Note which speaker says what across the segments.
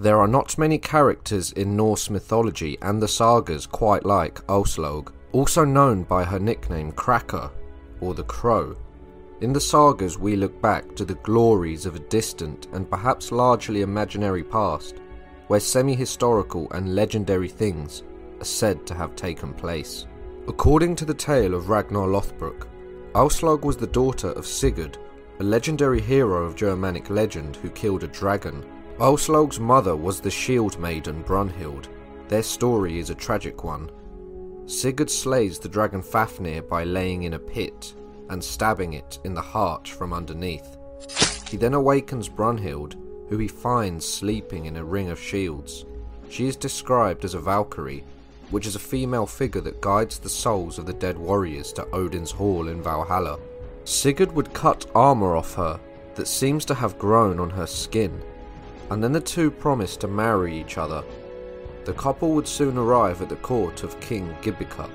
Speaker 1: There are not many characters in Norse mythology and the sagas quite like Aslaug, also known by her nickname Kraka, or the Crow. In the sagas, we look back to the glories of a distant and perhaps largely imaginary past, where semi historical and legendary things are said to have taken place. According to the tale of Ragnar Lothbrok, Aslaug was the daughter of Sigurd, a legendary hero of Germanic legend who killed a dragon Aslaug's mother was the shield maiden Brunhild. Their story is a tragic one. Sigurd slays the dragon Fafnir by laying in a pit and stabbing it in the heart from underneath. He then awakens Brunhild, who he finds sleeping in a ring of shields. She is described as a Valkyrie, which is a female figure that guides the souls of the dead warriors to Odin's hall in Valhalla. Sigurd would cut armour off her that seems to have grown on her skin and then the two promised to marry each other. The couple would soon arrive at the court of King Gibica.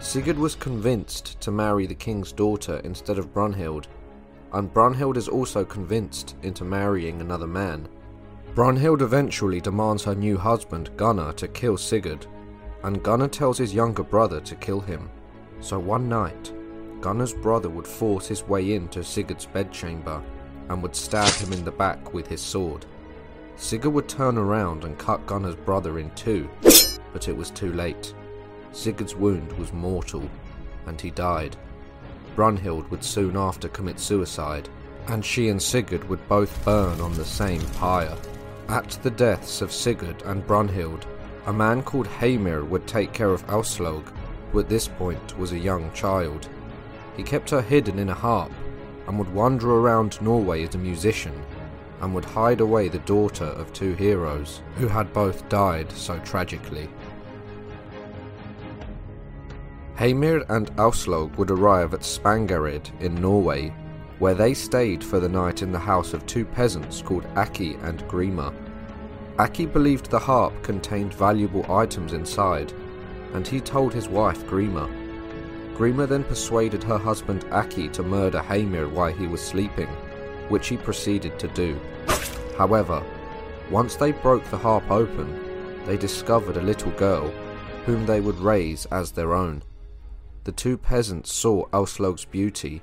Speaker 1: Sigurd was convinced to marry the king's daughter instead of Brunhild, and Brunhild is also convinced into marrying another man. Brunhild eventually demands her new husband Gunnar to kill Sigurd, and Gunnar tells his younger brother to kill him. So one night, Gunnar's brother would force his way into Sigurd's bedchamber and would stab him in the back with his sword. Sigurd would turn around and cut Gunnar's brother in two, but it was too late. Sigurd's wound was mortal, and he died. Brunhild would soon after commit suicide, and she and Sigurd would both burn on the same pyre. At the deaths of Sigurd and Brunhild, a man called Heimir would take care of Aslaug, who at this point was a young child. He kept her hidden in a harp and would wander around Norway as a musician and would hide away the daughter of two heroes who had both died so tragically. Heimir and Aslaug would arrive at Spangereid in Norway, where they stayed for the night in the house of two peasants called Aki and Grima. Aki believed the harp contained valuable items inside, and he told his wife Grima. Grima then persuaded her husband Aki to murder Heimir while he was sleeping, which he proceeded to do. However, once they broke the harp open, they discovered a little girl whom they would raise as their own. The two peasants saw Aslaug's beauty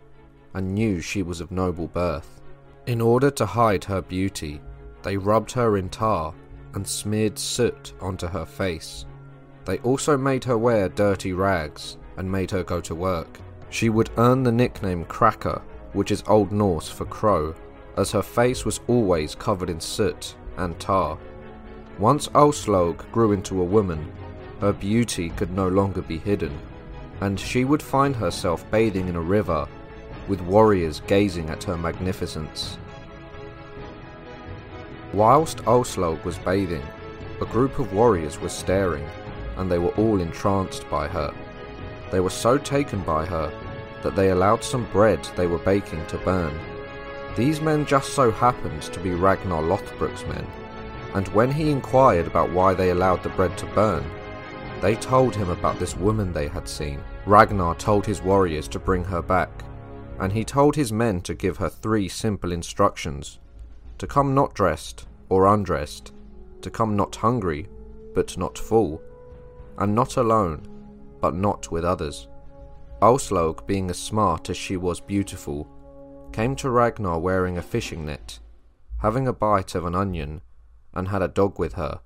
Speaker 1: and knew she was of noble birth. In order to hide her beauty, they rubbed her in tar and smeared soot onto her face. They also made her wear dirty rags and made her go to work. She would earn the nickname Kraka which is Old Norse for crow, as her face was always covered in soot and tar. Once Aslaug grew into a woman, her beauty could no longer be hidden, and she would find herself bathing in a river, with warriors gazing at her magnificence. Whilst Aslaug was bathing, a group of warriors was staring, and they were all entranced by her. They were so taken by her that they allowed some bread they were baking to burn. These men just so happened to be Ragnar Lothbrok's men, and when he inquired about why they allowed the bread to burn, they told him about this woman they had seen. Ragnar told his warriors to bring her back, and he told his men to give her three simple instructions to come not dressed or undressed, to come not hungry, but not full, and not alone, but not with others. Aslaug, being as smart as she was beautiful, came to Ragnar wearing a fishing net, having a bite of an onion, and had a dog with her,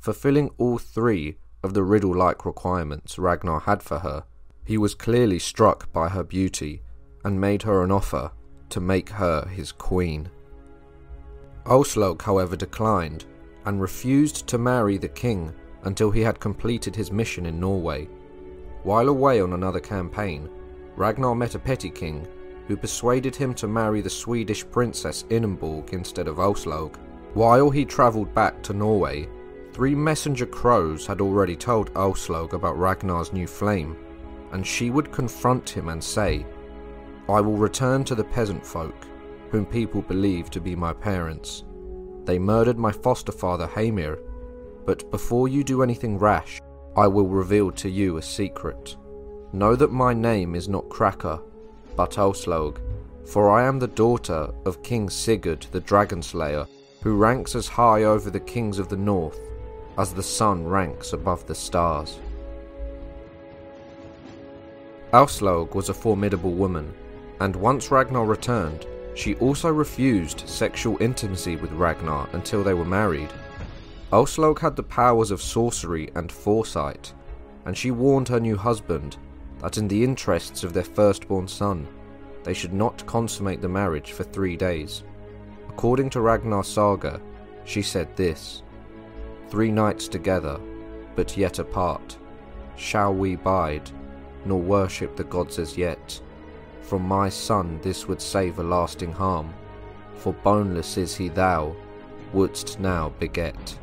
Speaker 1: fulfilling all three of the riddle like requirements Ragnar had for her. He was clearly struck by her beauty and made her an offer to make her his queen. Aslaug, however, declined and refused to marry the king until he had completed his mission in Norway. While away on another campaign, Ragnar met a petty king who persuaded him to marry the Swedish princess Ingeborg instead of Aslaug. While he travelled back to Norway, three messenger crows had already told Aslaug about Ragnar's new flame, and she would confront him and say, I will return to the peasant folk, whom people believe to be my parents. They murdered my foster father Heimir, but before you do anything rash, I will reveal to you a secret. Know that my name is not Kraka, but Aslaug, for I am the daughter of King Sigurd the Dragon Slayer, who ranks as high over the kings of the north as the sun ranks above the stars. Aslaug was a formidable woman, and once Ragnar returned, she also refused sexual intimacy with Ragnar until they were married. Aslaug had the powers of sorcery and foresight, and she warned her new husband that in the interests of their firstborn son, they should not consummate the marriage for three days. According to Ragnar's saga, she said this Three nights together, but yet apart, shall we bide nor worship the gods as yet. From my son this would save a lasting harm, for boneless is he thou wouldst now beget.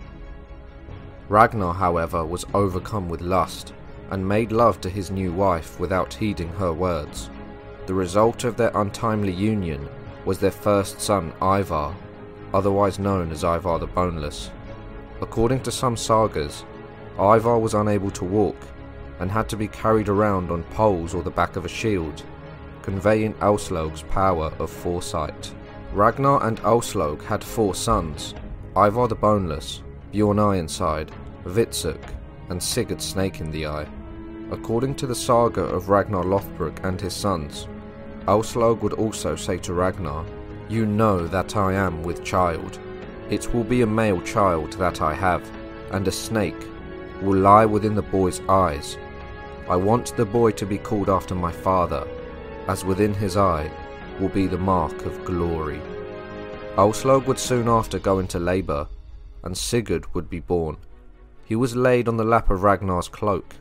Speaker 1: Ragnar, however, was overcome with lust, and made love to his new wife without heeding her words. The result of their untimely union was their first son Ivar, otherwise known as Ivar the Boneless. According to some sagas, Ivar was unable to walk and had to be carried around on poles or the back of a shield, conveying Aslaug's power of foresight. Ragnar and Aslaug had four sons, Ivar the Boneless, Bjorn Ironside, Hvitserk, and Sigurd Snake in the Eye. According to the saga of Ragnar Lothbrok and his sons, Aslaug would also say to Ragnar, You know that I am with child. It will be a male child that I have, and a snake will lie within the boy's eyes, I want the boy to be called after my father, as within his eye will be the mark of glory. Aslaug would soon after go into labour, and Sigurd would be born. He was laid on the lap of Ragnar's cloak.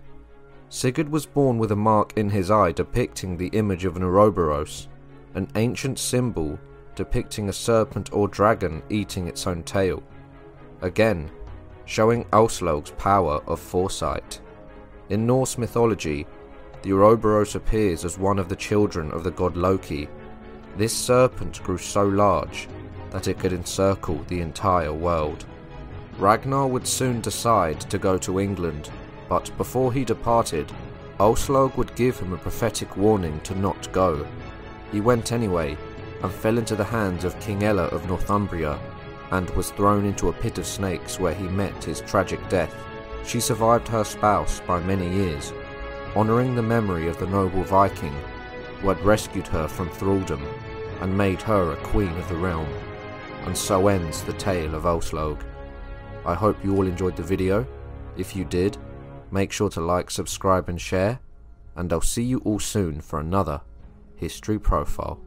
Speaker 1: Sigurd was born with a mark in his eye depicting the image of an Ouroboros, an ancient symbol depicting a serpent or dragon eating its own tail. Again, showing Aslaug's power of foresight. In Norse mythology, the Ouroboros appears as one of the children of the god Loki. This serpent grew so large that it could encircle the entire world. Ragnar would soon decide to go to England, but before he departed, Aslaug would give him a prophetic warning to not go. He went anyway, and fell into the hands of King Ella of Northumbria, and was thrown into a pit of snakes where he met his tragic death. She survived her spouse by many years, honouring the memory of the noble Viking who had rescued her from thraldom and made her a queen of the realm. And so ends the tale of Aslaug. I hope you all enjoyed the video. If you did, make sure to like, subscribe and share, and I'll see you all soon for another History Profile.